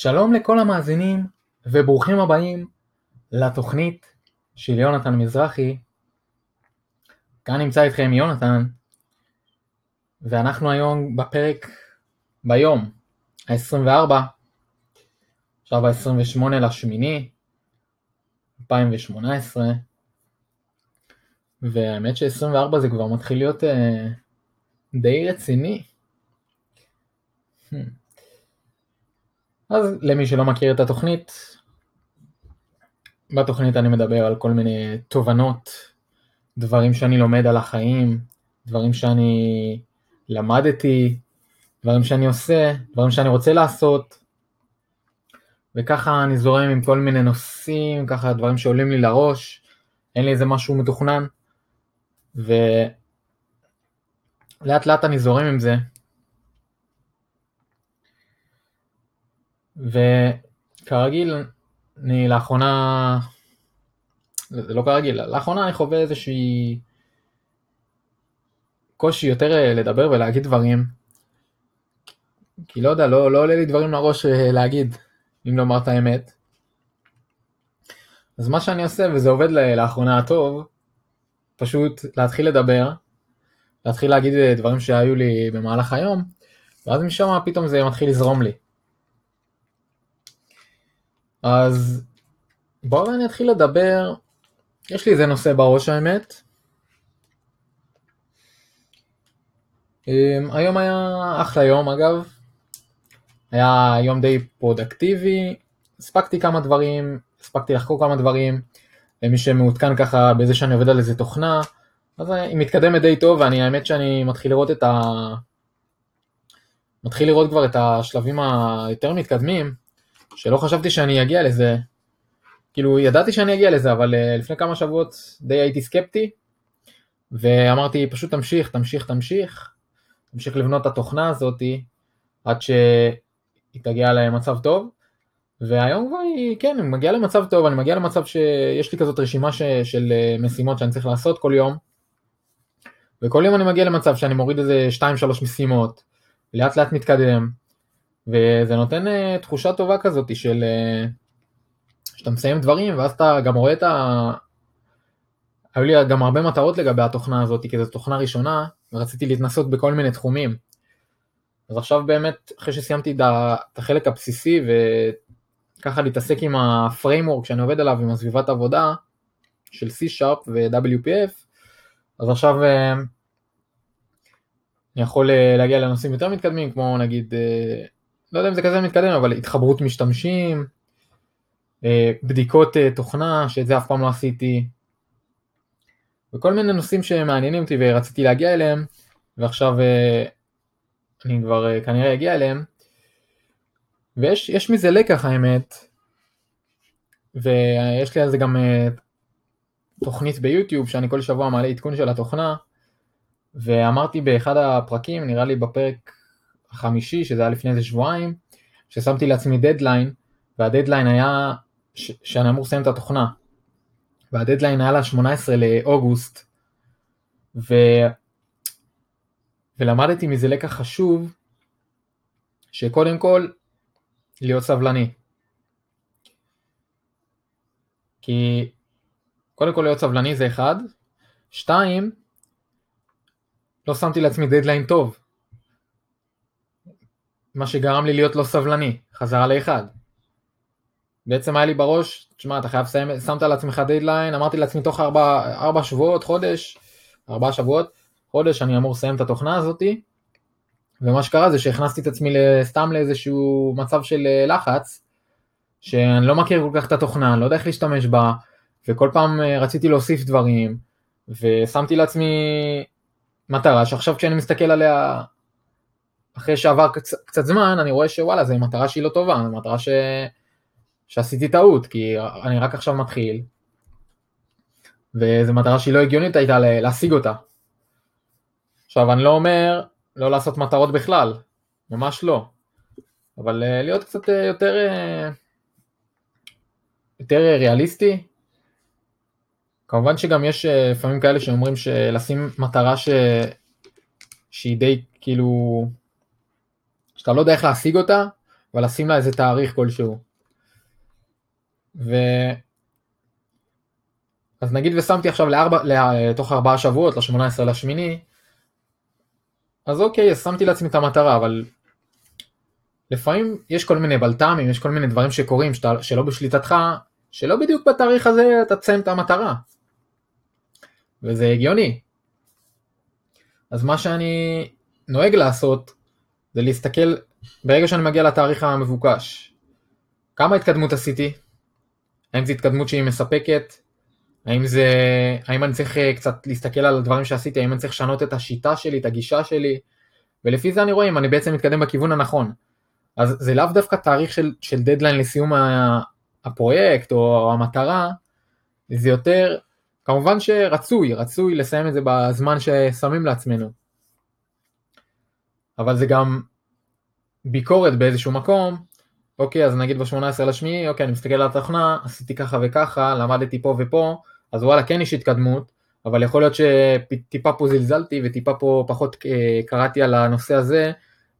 שלום לכל המאזינים וברוכים הבאים לתוכנית של יונתן מזרחי. כאן נמצא איתכם יונתן ואנחנו היום בפרק ביום ה-24, עכשיו ה-28 לשמיני 2018 והאמת ש-24 זה כבר מתחיל להיות uh, די רציני. Hmm. אז למי שלא מכיר את התוכנית, בתוכנית אני מדבר על כל מיני תובנות, דברים שאני לומד על החיים, דברים שאני למדתי, דברים שאני עושה, דברים שאני רוצה לעשות, וככה אני זורם עם כל מיני נושאים, ככה דברים שעולים לי לראש, אין לי איזה משהו מתוכנן, ולאט לאט אני זורם עם זה, וכרגיל, אני לאחרונה, זה לא כרגיל, לאחרונה אני חווה איזושהי קושי יותר אה, לדבר ולהגיד דברים, כי לא יודע, לא, לא עולה לי דברים לראש אה, להגיד, אם לומר את האמת. אז מה שאני עושה, וזה עובד לאחרונה טוב, פשוט להתחיל לדבר, להתחיל להגיד אה, דברים שהיו לי במהלך היום, ואז משם פתאום זה מתחיל לזרום לי. אז בואו אני אתחיל לדבר, יש לי איזה נושא בראש האמת. אמ, היום היה אחלה יום אגב, היה יום די פרודקטיבי, הספקתי כמה דברים, הספקתי לחקור כמה דברים, למי שמעודכן ככה בזה שאני עובד על איזה תוכנה, אז היא מתקדמת די טוב ואני האמת שאני מתחיל לראות את ה... מתחיל לראות כבר את השלבים היותר מתקדמים, שלא חשבתי שאני אגיע לזה, כאילו ידעתי שאני אגיע לזה, אבל uh, לפני כמה שבועות די הייתי סקפטי, ואמרתי פשוט תמשיך, תמשיך, תמשיך, תמשיך לבנות את התוכנה הזאתי, עד שהיא תגיע למצב טוב, והיום כבר היא, כן, אני מגיע למצב טוב, אני מגיע למצב שיש לי כזאת רשימה ש, של אה, משימות שאני צריך לעשות כל יום, וכל יום אני מגיע למצב שאני מוריד איזה 2-3 משימות, לאט לאט מתקדם, וזה נותן uh, תחושה טובה כזאת של uh, שאתה מסיים דברים ואז אתה גם רואה את ה... היו לי גם הרבה מטרות לגבי התוכנה הזאת כי זו תוכנה ראשונה ורציתי להתנסות בכל מיני תחומים. אז עכשיו באמת אחרי שסיימתי את החלק הבסיסי וככה להתעסק עם ה framework שאני עובד עליו עם הסביבת עבודה של C-Sharp ו-WPF אז עכשיו uh, אני יכול להגיע לנושאים יותר מתקדמים כמו נגיד לא יודע אם זה כזה מתקדם, אבל התחברות משתמשים, אה, בדיקות אה, תוכנה, שאת זה אף פעם לא עשיתי, וכל מיני נושאים שמעניינים אותי ורציתי להגיע אליהם, ועכשיו אה, אני כבר כנראה אגיע אליהם, ויש מזה לקח האמת, ויש לי על זה גם תוכנית ביוטיוב שאני כל שבוע מעלה עדכון של התוכנה, ואמרתי באחד הפרקים, נראה לי בפרק החמישי, שזה היה לפני איזה שבועיים, ששמתי לעצמי דדליין, והדדליין היה ש- שאני אמור לסיים את התוכנה. והדדליין היה ל-18 לאוגוסט, ו... ולמדתי מזה לקח חשוב, שקודם כל, להיות סבלני. כי קודם כל להיות סבלני זה אחד, שתיים, לא שמתי לעצמי דדליין טוב. מה שגרם לי להיות לא סבלני, חזרה לאחד. בעצם היה לי בראש, תשמע אתה חייב לסיים, שמת לעצמך דדליין, אמרתי לעצמי תוך ארבע, ארבע שבועות, חודש, ארבעה שבועות, חודש אני אמור לסיים את התוכנה הזאתי, ומה שקרה זה שהכנסתי את עצמי סתם לאיזשהו מצב של אה, לחץ, שאני לא מכיר כל כך את התוכנה, אני לא יודע איך להשתמש בה, וכל פעם אה, רציתי להוסיף דברים, ושמתי לעצמי מטרה שעכשיו כשאני מסתכל עליה אחרי שעבר קצ, קצת זמן, אני רואה שוואלה, זו מטרה שהיא לא טובה, זו מטרה ש... שעשיתי טעות, כי אני רק עכשיו מתחיל, וזו מטרה שהיא לא הגיונית הייתה להשיג אותה. עכשיו, אני לא אומר לא לעשות מטרות בכלל, ממש לא, אבל אה, להיות קצת אה, יותר, אה, יותר ריאליסטי. כמובן שגם יש לפעמים כאלה שאומרים שלשים מטרה ש... שהיא די כאילו שאתה לא יודע איך להשיג אותה, אבל לשים לה איזה תאריך כלשהו. ו... אז נגיד ושמתי עכשיו לארבע, לתוך ארבעה שבועות, ל-18 לשמיני, אז אוקיי, אז שמתי לעצמי את המטרה, אבל לפעמים יש כל מיני בלת"מים, יש כל מיני דברים שקורים שאתה, שלא בשליטתך, שלא בדיוק בתאריך הזה אתה תסיים את המטרה. וזה הגיוני. אז מה שאני נוהג לעשות זה להסתכל ברגע שאני מגיע לתאריך המבוקש. כמה התקדמות עשיתי? האם זו התקדמות שהיא מספקת? האם זה, האם אני צריך אה, קצת להסתכל על הדברים שעשיתי, האם אני צריך לשנות את השיטה שלי, את הגישה שלי, ולפי זה אני רואה אם אני בעצם מתקדם בכיוון הנכון. אז זה לאו דווקא תאריך של, של דדליין לסיום הפרויקט או המטרה, זה יותר, כמובן שרצוי, רצוי לסיים את זה בזמן ששמים לעצמנו. אבל זה גם ביקורת באיזשהו מקום, אוקיי, אז נגיד ב-18 לשמיעי, אוקיי, אני מסתכל על התוכנה, עשיתי ככה וככה, למדתי פה ופה, אז וואלה, כן יש התקדמות, אבל יכול להיות שטיפה פה זלזלתי וטיפה פה פחות אה, קראתי על הנושא הזה,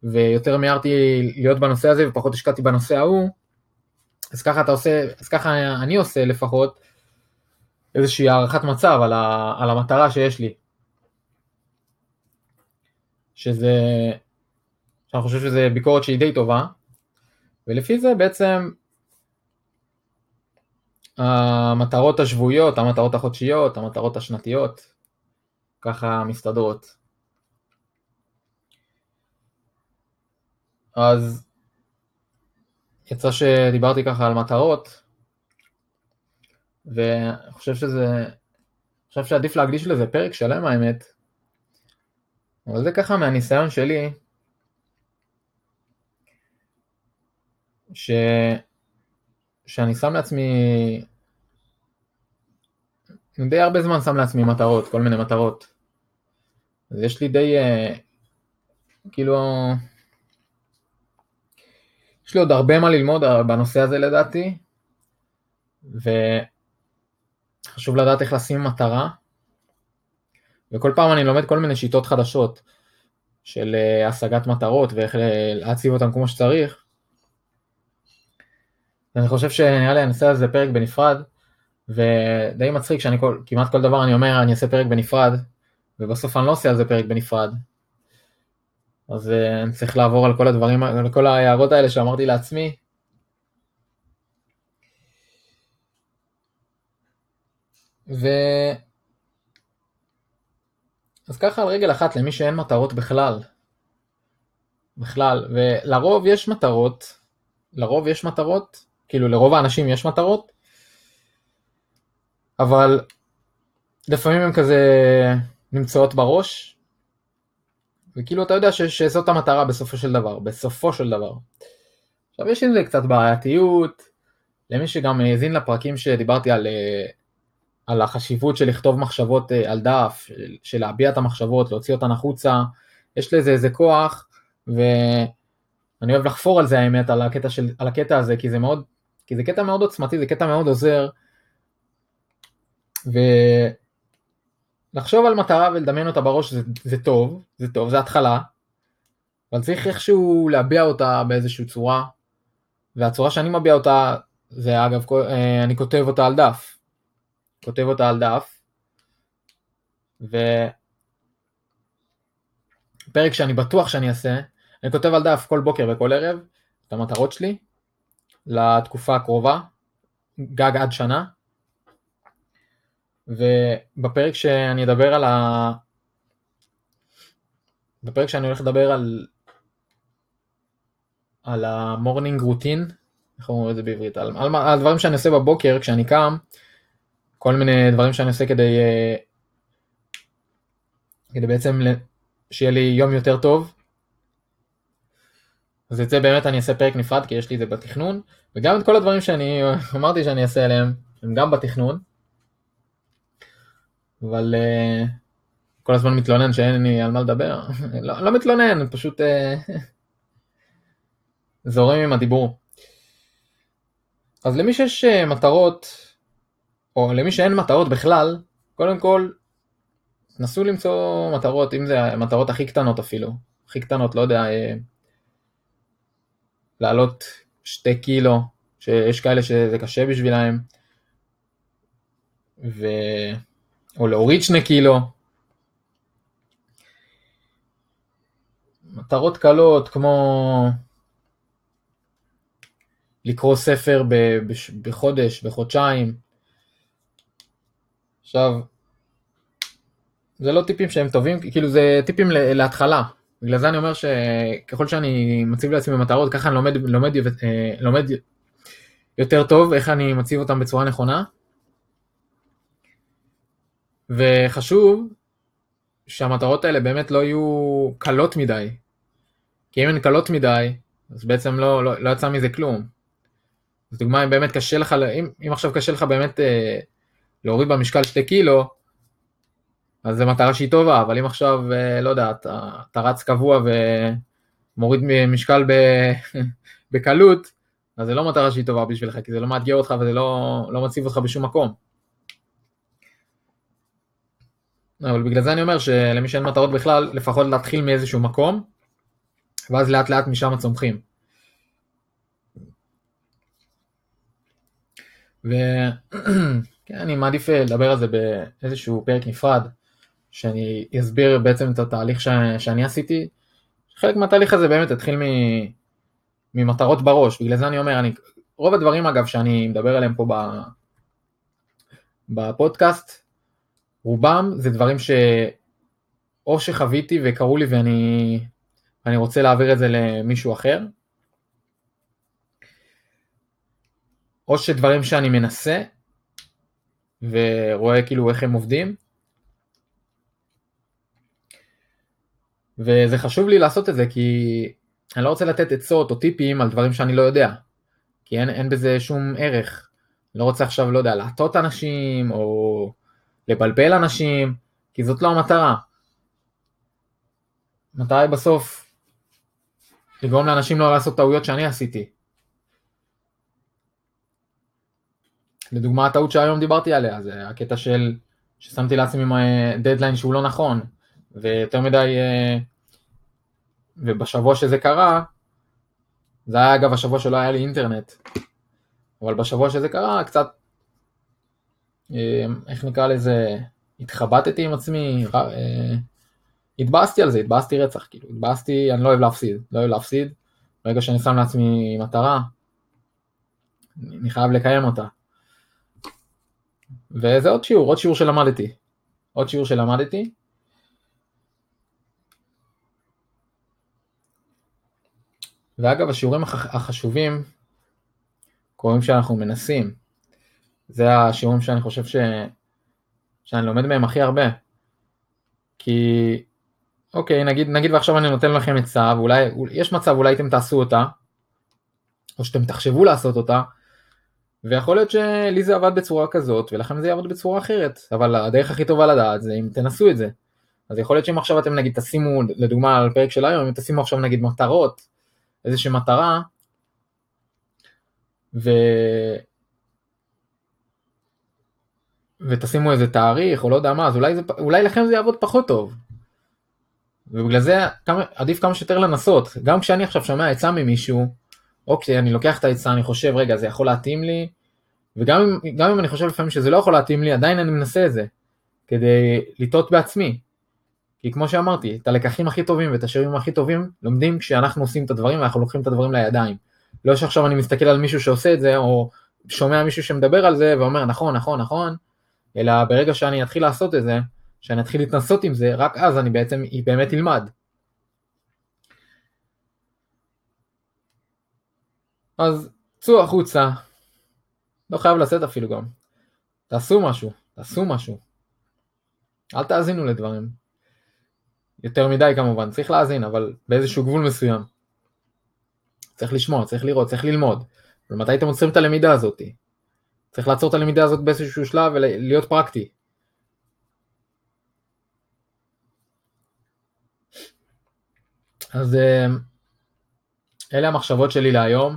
ויותר מיהרתי להיות בנושא הזה ופחות השקעתי בנושא ההוא, אז ככה אתה עושה, אז ככה אני עושה לפחות איזושהי הערכת מצב על, ה, על המטרה שיש לי. שזה, שאני חושב שזה ביקורת שהיא די טובה, ולפי זה בעצם המטרות השבועיות, המטרות החודשיות, המטרות השנתיות, ככה מסתדרות. אז יצא שדיברתי ככה על מטרות, ואני חושב שזה, אני חושב שעדיף להקדיש לזה פרק שלם האמת, אבל זה ככה מהניסיון שלי, ש... שאני שם לעצמי, די הרבה זמן שם לעצמי מטרות, כל מיני מטרות. אז יש לי די, אה, כאילו, יש לי עוד הרבה מה ללמוד בנושא הזה לדעתי, וחשוב לדעת איך לשים מטרה, וכל פעם אני לומד כל מיני שיטות חדשות של אה, השגת מטרות ואיך להציב אותן כמו שצריך. אני חושב שנראה לי אני אעשה על זה פרק בנפרד, ודי מצחיק שאני כל, כמעט כל דבר אני אומר אני אעשה פרק בנפרד, ובסוף אני לא עושה על זה פרק בנפרד. אז uh, אני צריך לעבור על כל הדברים, על כל ההערות האלה שאמרתי לעצמי. ו... אז ככה על רגל אחת למי שאין מטרות בכלל. בכלל, ולרוב יש מטרות, לרוב יש מטרות, כאילו לרוב האנשים יש מטרות, אבל לפעמים הן כזה נמצאות בראש, וכאילו אתה יודע ש, שזאת המטרה בסופו של דבר, בסופו של דבר. עכשיו יש עם זה קצת בעייתיות, למי שגם האזין לפרקים שדיברתי על, אה, על החשיבות של לכתוב מחשבות אה, על דף, של להביע את המחשבות, להוציא אותן החוצה, יש לזה איזה כוח, ואני אוהב לחפור על זה האמת, על הקטע, של, על הקטע הזה, כי זה מאוד כי זה קטע מאוד עוצמתי, זה קטע מאוד עוזר, ולחשוב על מטרה ולדמיין אותה בראש זה, זה טוב, זה טוב, זה התחלה, אבל צריך איכשהו להביע אותה באיזושהי צורה, והצורה שאני מביע אותה זה אגב, אה, אני כותב אותה על דף, כותב אותה על דף, ופרק שאני בטוח שאני אעשה, אני כותב על דף כל בוקר וכל ערב את המטרות שלי, לתקופה הקרובה, גג עד שנה. ובפרק שאני אדבר על ה... בפרק שאני הולך לדבר על על ה morning routine, איך אומרים את זה בעברית? על, על, על דברים שאני עושה בבוקר כשאני קם, כל מיני דברים שאני עושה כדי, אה, כדי בעצם שיהיה לי יום יותר טוב, אז את זה באמת אני אעשה פרק נפרד כי יש לי את זה בתכנון וגם את כל הדברים שאני אמרתי שאני אעשה עליהם הם גם בתכנון. אבל uh, כל הזמן מתלונן שאין לי על מה לדבר. לא, לא מתלונן פשוט uh, זורם עם הדיבור. אז למי שיש uh, מטרות או למי שאין מטרות בכלל קודם כל נסו למצוא מטרות אם זה המטרות הכי קטנות אפילו. הכי קטנות לא יודע לעלות שתי קילו, שיש כאלה שזה קשה בשבילהם, ו... או להוריד שני קילו. מטרות קלות כמו לקרוא ספר בחודש, בחודשיים. עכשיו, זה לא טיפים שהם טובים, כאילו זה טיפים להתחלה. בגלל זה אני אומר שככל שאני מציב לעצמי מטרות, ככה אני לומד, לומד, אה, לומד יותר טוב איך אני מציב אותם בצורה נכונה. וחשוב שהמטרות האלה באמת לא יהיו קלות מדי. כי אם הן קלות מדי, אז בעצם לא, לא, לא יצא מזה כלום. אז דוגמה, אם באמת קשה לך, אם, אם עכשיו קשה לך באמת אה, להוריד במשקל שתי קילו, אז זו מטרה שהיא טובה, אבל אם עכשיו, אה, לא יודע, אתה, אתה רץ קבוע ומוריד משקל ב, בקלות, אז זה לא מטרה שהיא טובה בשבילך, כי זה לא מאתגר אותך וזה לא, לא מציב אותך בשום מקום. אבל בגלל זה אני אומר שלמי שאין מטרות בכלל, לפחות להתחיל מאיזשהו מקום, ואז לאט לאט משם צומחים. ואני מעדיף לדבר על זה באיזשהו פרק נפרד, שאני אסביר בעצם את התהליך ש... שאני עשיתי. חלק מהתהליך הזה באמת התחיל מ... ממטרות בראש, בגלל זה אני אומר, אני... רוב הדברים אגב שאני מדבר עליהם פה ב... בפודקאסט, רובם זה דברים ש... או שחוויתי וקראו לי ואני, ואני רוצה להעביר את זה למישהו אחר, או שדברים שאני מנסה ורואה כאילו איך הם עובדים, וזה חשוב לי לעשות את זה כי אני לא רוצה לתת עצות או טיפים על דברים שאני לא יודע, כי אין, אין בזה שום ערך. לא רוצה עכשיו, לא יודע, להטות אנשים או לבלבל אנשים, כי זאת לא המטרה. המטרה היא בסוף לגרום לאנשים לא לעשות טעויות שאני עשיתי. לדוגמה הטעות שהיום דיברתי עליה, זה הקטע של ששמתי לעצמי דדליין שהוא לא נכון, ויותר מדי, אה, ובשבוע שזה קרה, זה היה אגב השבוע שלא היה לי אינטרנט, אבל בשבוע שזה קרה קצת אמ, איך נקרא לזה, התחבטתי עם עצמי, אה, התבאסתי על זה, התבאסתי רצח, כאילו, התבאסתי, אני לא אוהב להפסיד, לא אוהב להפסיד, ברגע שאני שם לעצמי מטרה, אני חייב לקיים אותה. וזה עוד שיעור, עוד שיעור שלמדתי, עוד שיעור שלמדתי. ואגב, השיעורים החשובים קוראים שאנחנו מנסים. זה השיעורים שאני חושב ש... שאני לומד מהם הכי הרבה. כי, אוקיי, נגיד, נגיד ועכשיו אני נותן לכם עצה, ואולי, יש מצב אולי אתם תעשו אותה, או שאתם תחשבו לעשות אותה, ויכול להיות שלי זה עבד בצורה כזאת, ולכם זה יעבוד בצורה אחרת, אבל הדרך הכי טובה לדעת זה אם תנסו את זה. אז יכול להיות שאם עכשיו אתם נגיד תשימו, לדוגמה על פרק של היום, אם תשימו עכשיו נגיד מטרות, איזושהי מטרה, ו... ותשימו איזה תאריך או לא יודע מה, אז אולי, זה, אולי לכם זה יעבוד פחות טוב. ובגלל זה כמה, עדיף כמה שיותר לנסות. גם כשאני עכשיו שומע עצה ממישהו, או כשאני לוקח את העצה, אני חושב, רגע, זה יכול להתאים לי, וגם אם, אם אני חושב לפעמים שזה לא יכול להתאים לי, עדיין אני מנסה את זה, כדי לטעות בעצמי. כי כמו שאמרתי, את הלקחים הכי טובים ואת השירים הכי טובים לומדים כשאנחנו עושים את הדברים ואנחנו לוקחים את הדברים לידיים. לא שעכשיו אני מסתכל על מישהו שעושה את זה, או שומע מישהו שמדבר על זה ואומר נכון, נכון, נכון, אלא ברגע שאני אתחיל לעשות את זה, שאני אתחיל להתנסות עם זה, רק אז אני בעצם באמת אלמד. אז צאו החוצה, לא חייב לצאת אפילו גם. תעשו משהו, תעשו משהו. אל תאזינו לדברים. יותר מדי כמובן, צריך להאזין, אבל באיזשהו גבול מסוים. צריך לשמוע, צריך לראות, צריך ללמוד. ומתי אתם עוצרים את הלמידה הזאתי? צריך לעצור את הלמידה הזאת באיזשהו שלב ולהיות פרקטי. אז אה, אלה המחשבות שלי להיום.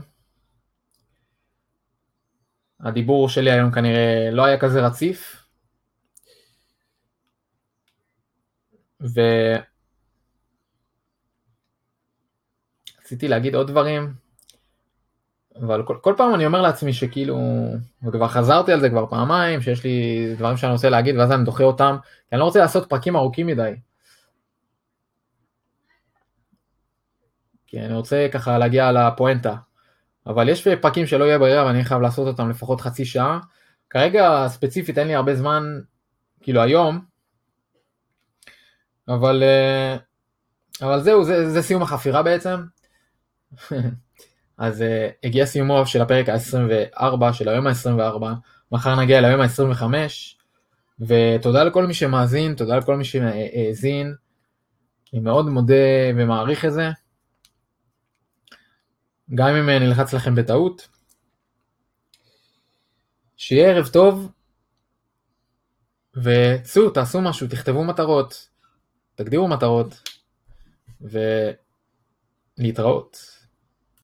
הדיבור שלי היום כנראה לא היה כזה רציף. ורציתי להגיד עוד דברים, אבל כל, כל פעם אני אומר לעצמי שכאילו, וכבר חזרתי על זה כבר פעמיים, שיש לי דברים שאני רוצה להגיד ואז אני דוחה אותם, כי אני לא רוצה לעשות פרקים ארוכים מדי. כי אני רוצה ככה להגיע לפואנטה. אבל יש פרקים שלא יהיה ברירה ואני חייב לעשות אותם לפחות חצי שעה. כרגע ספציפית אין לי הרבה זמן, כאילו היום, אבל, אה, אבל זהו, זה, זה סיום החפירה בעצם. אז uh, הגיע סיומו של הפרק ה-24 של היום ה-24, מחר נגיע ליום ה-25, ותודה לכל מי שמאזין, תודה לכל מי שהאזין, אני מאוד מודה ומעריך את זה, גם אם אה, נלחץ לכם בטעות. שיהיה ערב טוב, וצאו, תעשו משהו, תכתבו מטרות, תגדירו מטרות, ולהתראות.